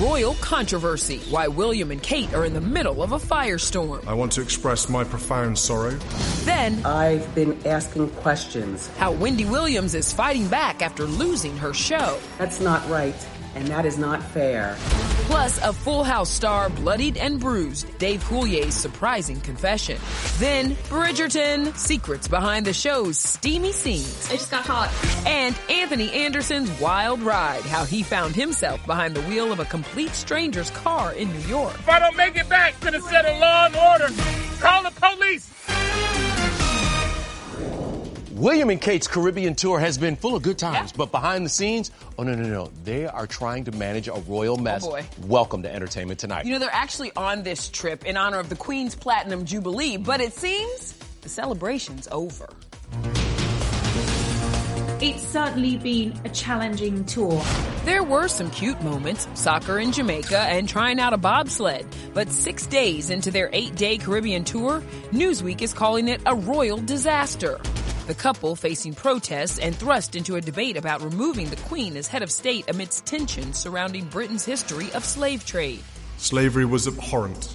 Royal controversy. Why William and Kate are in the middle of a firestorm. I want to express my profound sorrow. Then, I've been asking questions. how Wendy Williams is fighting back after losing her show. That's not right, and that is not fair. Plus, a Full House star bloodied and bruised. Dave Coulier's surprising confession. Then, Bridgerton, secrets behind the show's steamy scenes. I just got hot. And Anthony Anderson's wild ride, how he found himself behind the wheel of a complete stranger's car in New York. If I don't make it back to the set of law and order, call the police. William and Kate's Caribbean tour has been full of good times, but behind the scenes, oh no, no, no, they are trying to manage a royal oh, mess. boy. Welcome to Entertainment Tonight. You know, they're actually on this trip in honor of the Queen's Platinum Jubilee, but it seems the celebration's over. It's certainly been a challenging tour. There were some cute moments, soccer in Jamaica and trying out a bobsled. But six days into their eight day Caribbean tour, Newsweek is calling it a royal disaster. The couple facing protests and thrust into a debate about removing the Queen as head of state amidst tensions surrounding Britain's history of slave trade. Slavery was abhorrent,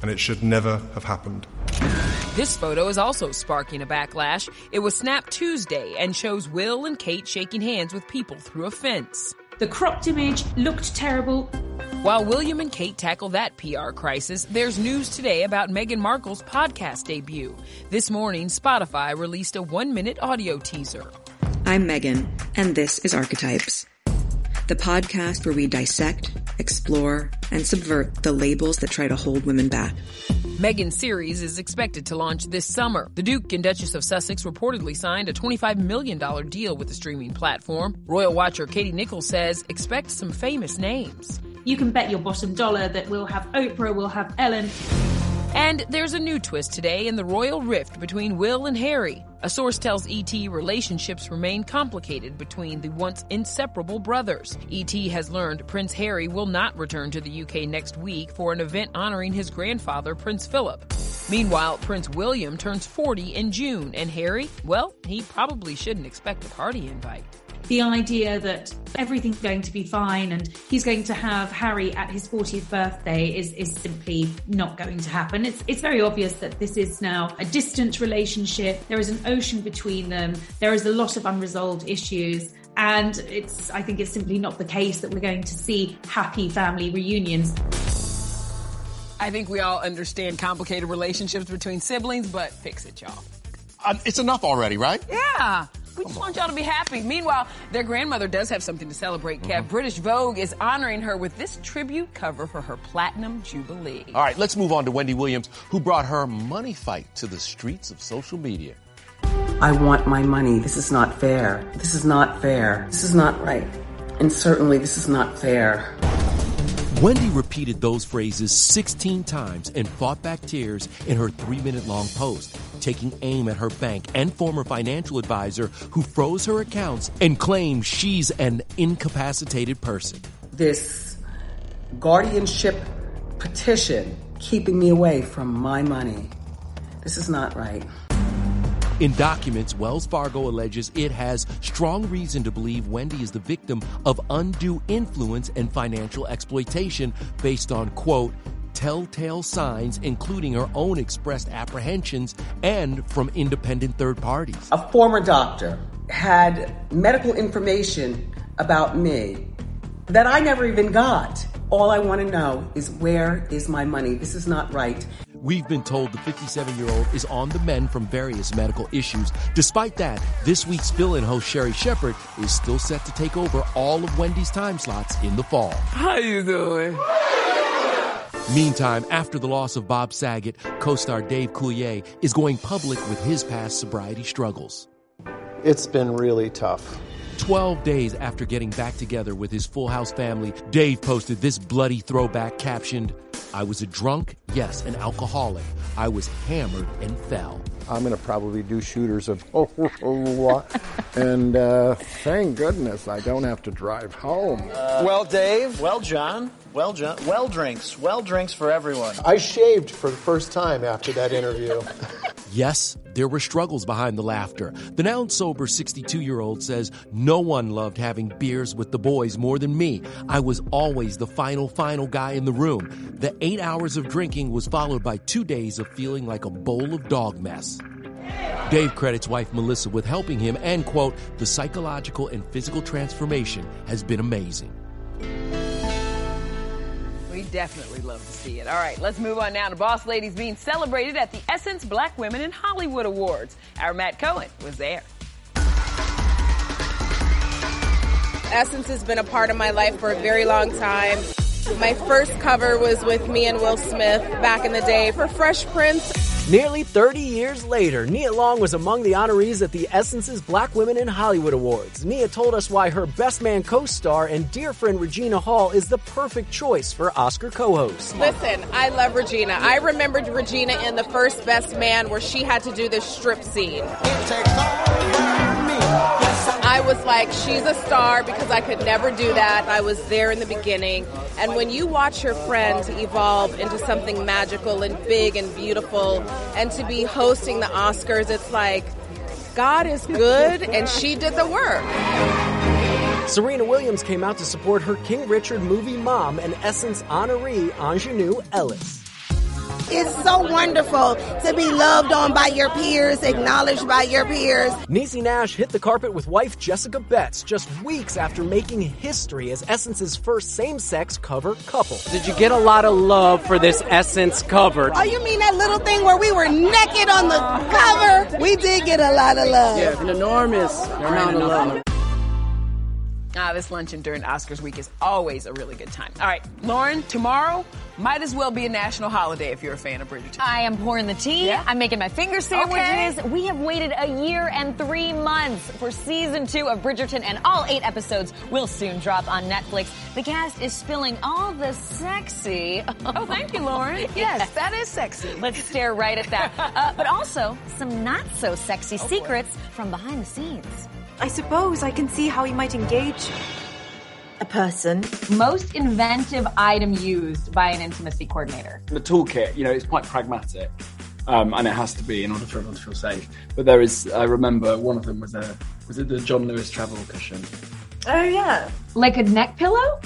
and it should never have happened. This photo is also sparking a backlash. It was snapped Tuesday and shows Will and Kate shaking hands with people through a fence. The cropped image looked terrible. While William and Kate tackle that PR crisis, there's news today about Meghan Markle's podcast debut. This morning, Spotify released a one minute audio teaser. I'm Meghan, and this is Archetypes, the podcast where we dissect, explore, and subvert the labels that try to hold women back. Meghan's series is expected to launch this summer. The Duke and Duchess of Sussex reportedly signed a $25 million deal with the streaming platform. Royal watcher Katie Nichols says expect some famous names. You can bet your bottom dollar that we'll have Oprah, we'll have Ellen. And there's a new twist today in the royal rift between Will and Harry. A source tells ET relationships remain complicated between the once inseparable brothers. ET has learned Prince Harry will not return to the UK next week for an event honoring his grandfather, Prince Philip. Meanwhile, Prince William turns 40 in June, and Harry, well, he probably shouldn't expect a party invite. The idea that everything's going to be fine and he's going to have Harry at his 40th birthday is, is simply not going to happen. It's, it's very obvious that this is now a distant relationship. There is an ocean between them. There is a lot of unresolved issues. And it's, I think it's simply not the case that we're going to see happy family reunions. I think we all understand complicated relationships between siblings, but fix it, y'all. Um, it's enough already, right? Yeah. We just want y'all to be happy. Meanwhile, their grandmother does have something to celebrate, Kev. Mm-hmm. British Vogue is honoring her with this tribute cover for her Platinum Jubilee. All right, let's move on to Wendy Williams, who brought her money fight to the streets of social media. I want my money. This is not fair. This is not fair. This is not right. And certainly, this is not fair. Wendy repeated those phrases 16 times and fought back tears in her three minute long post, taking aim at her bank and former financial advisor who froze her accounts and claimed she's an incapacitated person. This guardianship petition keeping me away from my money. This is not right. In documents, Wells Fargo alleges it has strong reason to believe Wendy is the victim of undue influence and financial exploitation based on, quote, telltale signs, including her own expressed apprehensions and from independent third parties. A former doctor had medical information about me that I never even got. All I want to know is where is my money? This is not right. We've been told the 57 year old is on the mend from various medical issues. Despite that, this week's fill in host Sherri Shepherd is still set to take over all of Wendy's time slots in the fall. How you doing? Meantime, after the loss of Bob Saget, co star Dave Coulier is going public with his past sobriety struggles. It's been really tough. 12 days after getting back together with his Full House family, Dave posted this bloody throwback captioned, I was a drunk, yes, an alcoholic. I was hammered and fell. I'm going to probably do shooters of and uh, thank goodness I don't have to drive home. Uh, well, Dave. Well, John. Well, John. Well, drinks. Well, drinks for everyone. I shaved for the first time after that interview. yes, there were struggles behind the laughter. The now sober 62 year old says, No one loved having beers with the boys more than me. I was always the final, final guy in the room. The eight hours of drinking was followed by two days of feeling like a bowl of dog mess. Dave credits wife Melissa with helping him and, quote, the psychological and physical transformation has been amazing. We definitely love to see it. All right, let's move on now to Boss Ladies being celebrated at the Essence Black Women in Hollywood Awards. Our Matt Cohen was there. Essence has been a part of my life for a very long time. My first cover was with me and Will Smith back in the day for Fresh Prince. Nearly 30 years later, Nia Long was among the honorees at the Essence's Black Women in Hollywood Awards. Nia told us why her Best Man co-star and dear friend Regina Hall is the perfect choice for Oscar co-host. Listen, I love Regina. I remembered Regina in the first Best Man where she had to do this strip scene. I was like, she's a star because I could never do that. I was there in the beginning. And when you watch your friend evolve into something magical and big and beautiful, and to be hosting the Oscars, it's like, God is good, and she did the work. Serena Williams came out to support her King Richard movie mom and Essence honoree Aunjanue Ellis. It's so wonderful to be loved on by your peers, acknowledged by your peers. Niecy Nash hit the carpet with wife Jessica Betts just weeks after making history as Essence's first same-sex cover couple. Did you get a lot of love for this Essence cover? Oh, you mean that little thing where we were naked on the cover? We did get a lot of love. Yeah, an enormous amount of love. Ah, this luncheon during Oscars week is always a really good time. All right, Lauren, tomorrow might as well be a national holiday if you're a fan of Bridgerton. I am pouring the tea. Yeah. I'm making my finger sandwiches. Okay. We have waited a year and three months for season two of Bridgerton, and all eight episodes will soon drop on Netflix. The cast is spilling all the sexy. Oh, thank you, Lauren. Yes, that is sexy. Let's stare right at that. Uh, but also some not so sexy oh, secrets boy. from behind the scenes. I suppose I can see how he might engage a person. Most inventive item used by an intimacy coordinator. The toolkit, you know, it's quite pragmatic. Um, and it has to be in order for everyone to feel safe. But there is, I remember one of them was a Was it the John Lewis travel cushion? Oh yeah. Like a neck pillow?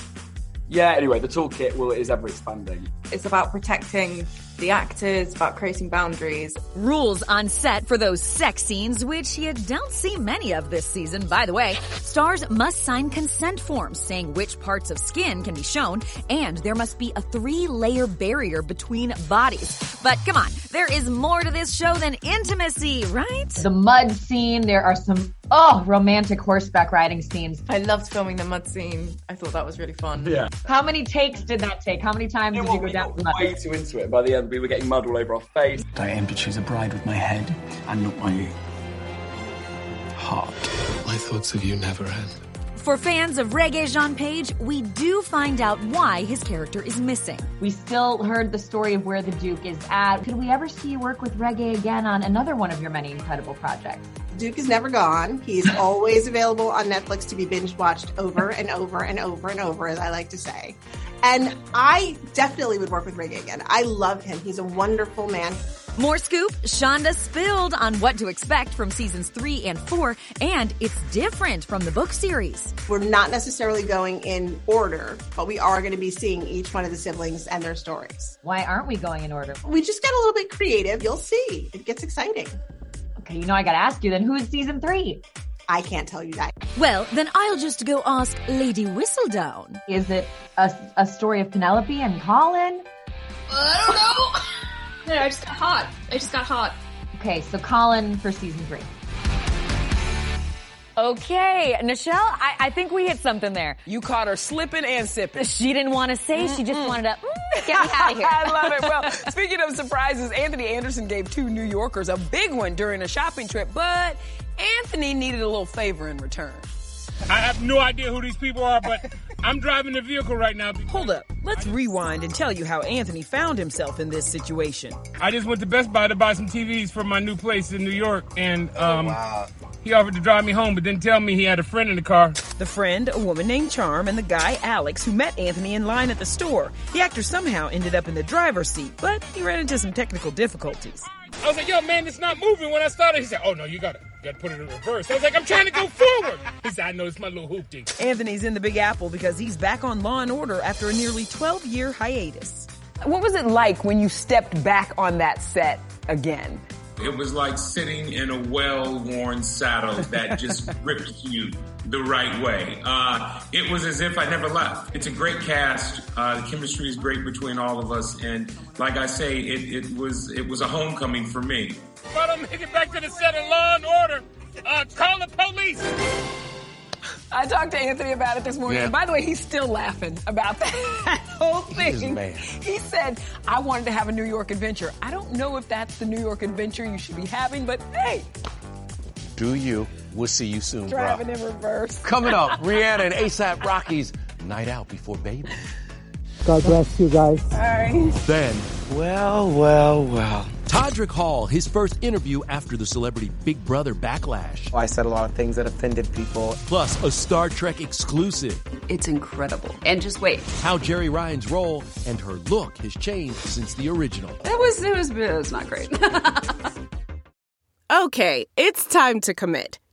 Yeah, anyway, the toolkit will is ever expanding. It's about protecting the actors, about creating boundaries. Rules on set for those sex scenes, which you don't see many of this season, by the way. Stars must sign consent forms saying which parts of skin can be shown, and there must be a three layer barrier between bodies. But come on, there is more to this show than intimacy, right? The mud scene, there are some, oh, romantic horseback riding scenes. I loved filming the mud scene. I thought that was really fun. Yeah. How many takes did that take? How many times did you go down the? Way too into it. By the end, we were getting mud all over our face. I aim to choose a bride with my head and not my heart. My thoughts of you never end. For fans of Regé-Jean Page, we do find out why his character is missing. We still heard the story of where the Duke is at. Could we ever see you work with Regé again on another one of your many incredible projects? Duke is never gone. He's always available on Netflix to be binge watched over and over and over and over, as I like to say. And I definitely would work with Regé again. I love him. He's a wonderful man. More scoop, Shonda spilled on what to expect from seasons three and four, and it's different from the book series. We're not necessarily going in order, but we are going to be seeing each one of the siblings and their stories. Why aren't we going in order? We just get a little bit creative. You'll see. It gets exciting. Okay, you know I gotta ask you then, who is season three? I can't tell you that. Well, then I'll just go ask Lady Whistledown. Is it a, a story of Penelope and Colin? I don't know. no, I just got hot. I just got hot. Okay, so Colin for season three. Okay, Nichelle, I, I think we hit something there. You caught her slipping and sipping. She didn't want to say, she just wanted to mm, get me out of here. I love it. Well, speaking of surprises, Anthony Anderson gave two New Yorkers a big one during a shopping trip, but Anthony needed a little favor in return. I have no idea who these people are, but I'm driving the vehicle right now. Hold up. Let's rewind and tell you how Anthony found himself in this situation. I just went to Best Buy to buy some TVs for my new place in New York, and um, Oh, wow. he offered to drive me home, but didn't tell me he had a friend in the car. The friend, a woman named Charm, and the guy, Alex, who met Anthony in line at the store. The actor somehow ended up in the driver's seat, but he ran into some technical difficulties. I was like, "Yo, man, it's not moving." When I started, he said, "Oh no, you gotta, you gotta put it in reverse." I was like, "I'm trying to go forward." He said, "I know it's my little hoopty." Anthony's in the Big Apple because he's back on Law and Order after a nearly 12 year hiatus. What was it like when you stepped back on that set again? It was like sitting in a well-worn saddle that just ripped you the right way. Uh, it was as if I never left. It's a great cast. Uh, the chemistry is great between all of us, and like I say, it, it was it was a homecoming for me. If I don't make it back to the set of Law and Order, uh, call the police. I talked to Anthony about it this morning. Yeah. And by the way, he's still laughing about that whole thing. He's mad. He said, I wanted to have a New York adventure. I don't know if that's the New York adventure you should be having, but hey, Do you? We'll see you soon, bro. driving in reverse. Coming up, Rihanna and ASAP Rocky's Night Out Before Baby. God bless you guys. All right. Then, well, well, well. Todrick Hall, his first interview after the celebrity Big Brother backlash. I said a lot of things that offended people. Plus, a Star Trek exclusive. It's incredible. And just wait. How Jeri Ryan's role and her look has changed since the original. It was it was it was not great. Okay, it's time to commit.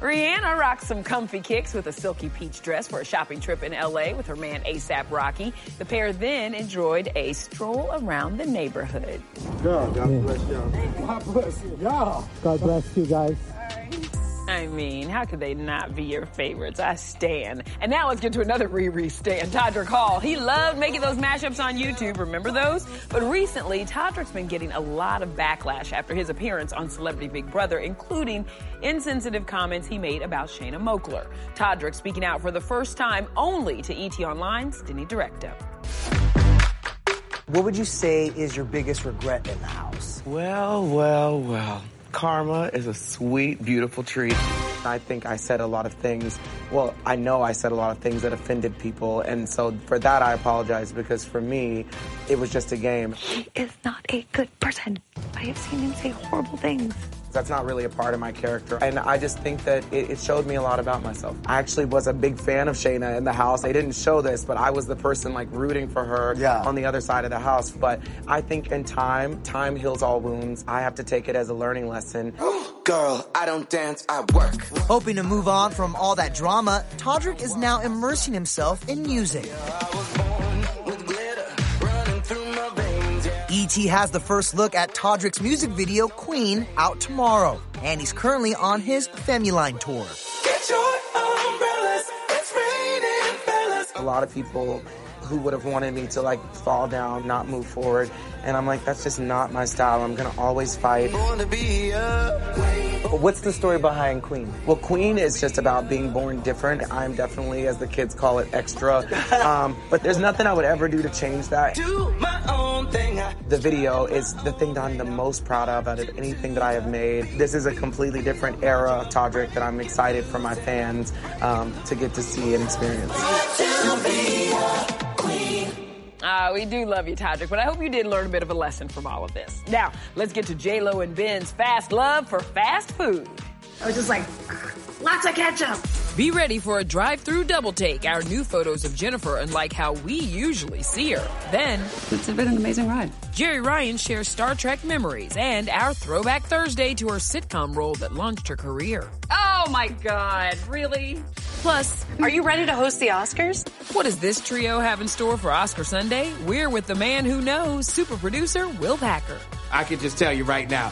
Rihanna rocked some comfy kicks with a silky peach dress for a shopping trip in LA with her man ASAP Rocky. The pair then enjoyed a stroll around the neighborhood. God, God bless y'all. God bless y'all. God bless you guys. I mean, how could they not be your favorites? I stan. And now let's get to another Riri stan, Todrick Hall. He loved making those mashups on YouTube. Remember those? But recently, Todrick's been getting a lot of backlash after his appearance on Celebrity Big Brother, including insensitive comments he made about Shanna Moakler. Todrick speaking out for the first time only to ET Online's Denny Directo. What would you say is your biggest regret in the house? Well, well, well. Karma is a sweet, beautiful treat. I think I said a lot of things. Well, I know I said a lot of things that offended people. And so for that, I apologize because for me, it was just a game. He is not a good person. I have seen him say horrible things. That's not really a part of my character. And I just think that it, it, showed me a lot about myself. I actually was a big fan of Shanna in the house. They didn't show this, but I was the person like rooting for her yeah. on the other side of the house. But I think in time, time heals all wounds. I have to take it as a learning lesson. Girl, I don't dance, I work. Hoping to move on from all that drama, Todrick is now immersing himself in music. ET has the first look at Todrick's music video, Queen, out tomorrow. And he's currently on his Femuline tour. A lot of people who would have wanted me to like fall down, not move forward. And I'm like, that's just not my style. I'm gonna always fight. What's the story behind Queen? Well, Queen is just about being born different. I'm definitely, as the kids call it, extra. Um, but there's nothing I would ever do to change that. The video is the thing that I'm the most proud of out of anything that I have made. This is a completely different era of Todrick that I'm excited for my fans um, to get to see and experience. Uh, we do love you, Todrick, but I hope you did learn a bit of a lesson from all of this. Now, let's get to J-Lo and Ben's fast love for fast food. I was just like, lots of ketchup. Be ready for a drive-through double take. Our new photos of Jennifer, unlike how we usually see her. Then, it's been an amazing ride. Jeri Ryan shares Star Trek memories and our throwback Thursday to her sitcom role that launched her career. Oh my God, really? Plus, are you ready to host the Oscars? What does this trio have in store for Oscar Sunday? We're with the man who knows, super producer Will Packer. I can just tell you right now,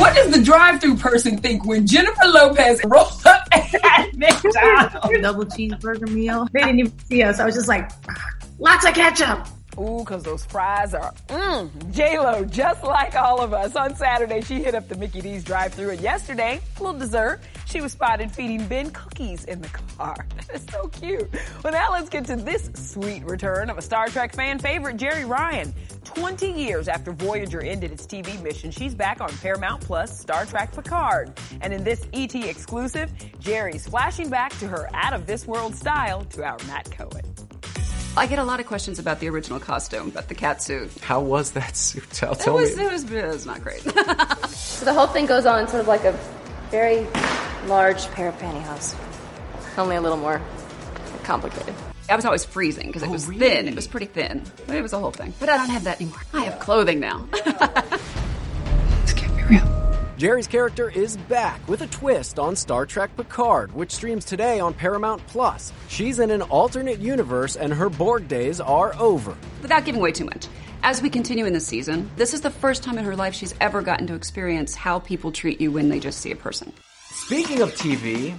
What does the drive-through person think when Jennifer Lopez rolls up at McDonald's? Double cheeseburger meal. They didn't even see us. I was just like, lots of ketchup. Ooh, cause those fries are mmm. J-Lo, just like all of us. On Saturday, she hit up the Mickey D's drive through and yesterday, a little dessert, she was spotted feeding Ben cookies in the car. That is so cute. Well, now let's get to this sweet return of a Star Trek fan favorite, Jeri Ryan. 20 years after Voyager ended its TV mission, she's back on Paramount Plus Star Trek Picard. And in this ET exclusive, Jeri's flashing back to her out of this world style to our Matt Cohen. I get a lot of questions about the original costume, about the cat suit. How was that suit? Tell, it tell was, me. It was, it was not great. so the whole thing goes on sort of like a very large pair of pantyhose. Only a little more complicated. I was always freezing because it Oh, was really? thin. It was pretty thin. But it was a whole thing. But I don't have that anymore. I have clothing now. Scare me real. Jeri's character is back with a twist on Star Trek Picard, which streams today on Paramount Plus. She's in an alternate universe and her Borg days are over. Without giving away too much. As we continue in the season, this is the first time in her life she's ever gotten to experience how people treat you when they just see a person. Speaking of TV,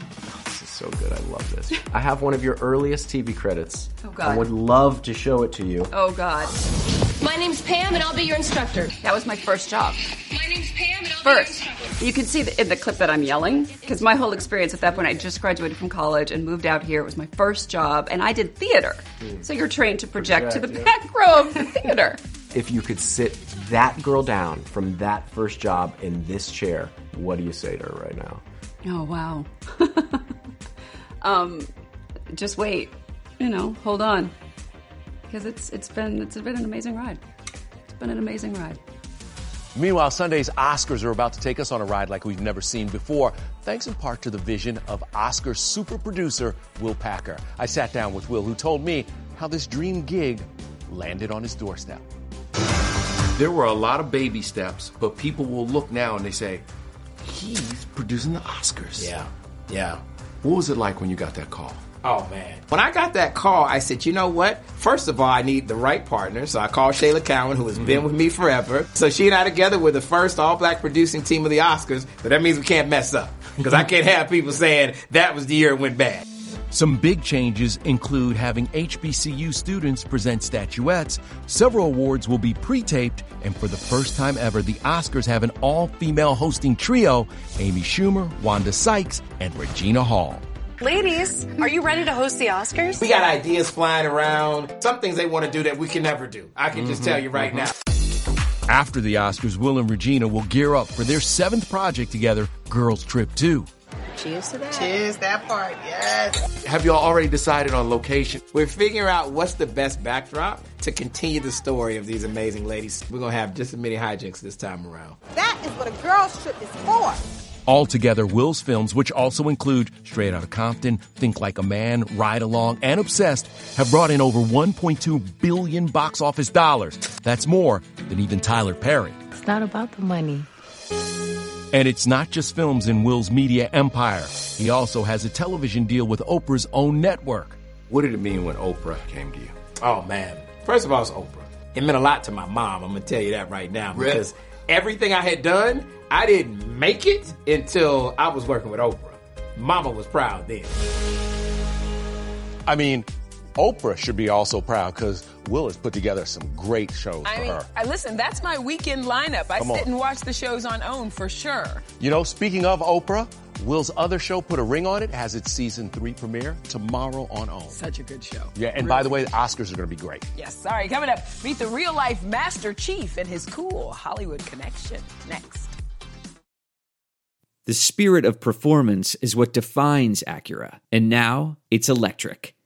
this is so good. I love this. I have one of your earliest TV credits. Oh, God. I would love to show it to you. Oh, God. My name's Pam, and I'll be your instructor. That was my first job. My name's Pam, and I'll First, you can see in the clip that I'm yelling because my whole experience at that point, I just graduated from college and moved out here. It was my first job, and I did theater. Hmm. So you're trained to project, to the Project, back row of the theater. If you could sit that girl down from that first job in this chair, what do you say to her right now? Oh wow. um, just wait. you know, hold on. Because it's it's been it's been an amazing ride. It's been an amazing ride. Meanwhile, Sunday's Oscars are about to take us on a ride like we've never seen before, thanks in part to the vision of Oscar super producer Will Packer. I sat down with Will, who told me how this dream gig landed on his doorstep. There were a lot of baby steps, but people will look now and they say, he's producing the Oscars. Yeah, yeah. What was it like when you got that call? Oh man. When I got that call, I said, you know what? First of all, I need the right partner. So I called Shayla Cowan, who has mm-hmm. been with me forever. So she and I together were the first all black producing team of the Oscars. But that means we can't mess up. Because I can't have people saying that was the year it went bad. Some big changes include having HBCU students present statuettes. Several awards will be pre taped. And for the first time ever, the Oscars have an all female hosting trio Amy Schumer, Wanda Sykes, and Regina Hall. Ladies, are you ready to host the Oscars? We got ideas flying around. Some things they want to do that we can never do. I can just mm-hmm, tell you right mm-hmm. now. After the Oscars, Will and Regina will gear up for their seventh project together, Girls Trip 2. Cheers to that. Cheers, that part, yes. Have y'all already decided on location? We're figuring out what's the best backdrop to continue the story of these amazing ladies. We're going to have just as many hijinks this time around. That is what a girls' trip is for. Altogether, Will's films, which also include Straight Outta Compton, Think Like a Man, Ride Along, and Obsessed, have brought in over 1.2 billion box office dollars. That's more than even Tyler Perry. It's not about the money. And it's not just films in Will's media empire. He also has a television deal with Oprah's own network. What did it mean when Oprah came to you? Oh, man. First of all, it's Oprah. It meant a lot to my mom. I'm going to tell you that right now. Because everything I had done, I didn't make it until I was working with Oprah. Mama was proud then. I mean, Oprah should be also proud because Will has put together some great shows I for mean, her. I, listen, that's my weekend lineup. I Come sit on. and watch the shows on OWN for sure. You know, speaking of Oprah, Will's other show, Put a Ring on It, has its season three premiere tomorrow on OWN. Such a good show. Yeah, and really by the way, the Oscars are going to be great. Yes. All right, coming up, meet the real life Master Chief and his cool Hollywood connection. Next. The spirit of performance is what defines Acura, and now it's electric.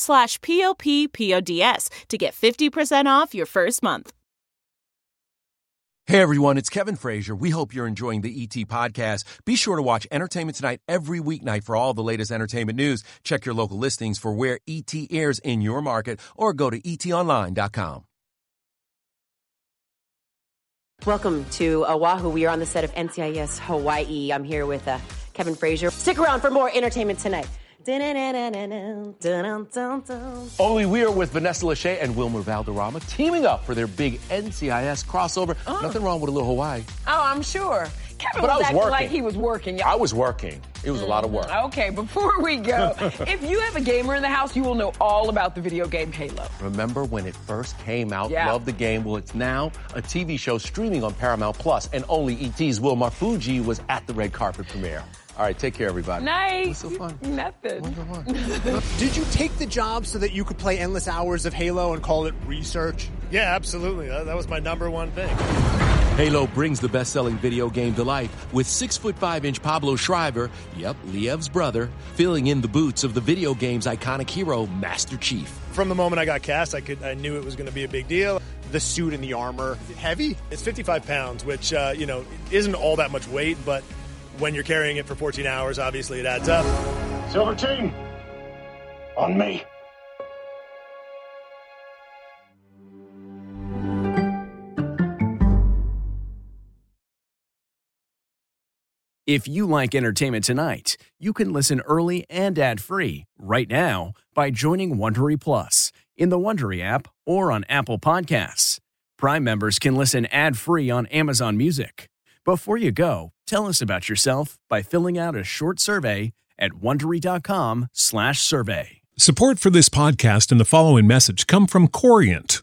slash p-o-p-p-o-d-s to get 50% off your first month. Hey everyone, it's Kevin Frazier. We hope you're enjoying the ET podcast. Be sure to watch Entertainment Tonight every weeknight for all the latest entertainment news. Check your local listings for where ET airs in your market or go to etonline.com. Welcome to Oahu. We are on the set of NCIS Hawaii. I'm here with uh, Kevin Frazier. Stick around for more entertainment tonight. Only we are with Vanessa Lachey and Wilmer Valderrama teaming up for their big NCIS crossover. Oh. Nothing wrong with a little Hawaii. Oh, I'm sure. Kevin but was, was acting working. like he was working. I was working. It was a lot of work. Okay, before we go, if you have a gamer in the house, you will know all about the video game Halo. Remember when it first came out? Yeah. Loved the game. Well, it's now a TV show streaming on Paramount Plus, and only ET's Will Fuji was at the red carpet premiere. All right, take care, everybody. Nice. so fun. Nothing. Did you take the job so that you could play endless hours of Halo and call it research? Yeah, absolutely. That was my number one thing. Halo brings the best-selling video game to life with six foot five inch Pablo Schreiber, yep, Liev's brother, filling in the boots of the video game's iconic hero, Master Chief. From the moment I got cast, I could I knew it was going to be a big deal. The suit and the armor, heavy. It's 55 pounds, which uh, you know isn't all that much weight, but when you're carrying it for 14 hours, obviously it adds up. Silver team, on me. If you like entertainment tonight, you can listen early and ad-free right now by joining Wondery Plus in the Wondery app or on Apple Podcasts. Prime members can listen ad-free on Amazon Music. Before you go, tell us about yourself by filling out a short survey at wondery.com/survey. Support for this podcast and the following message come from Corient.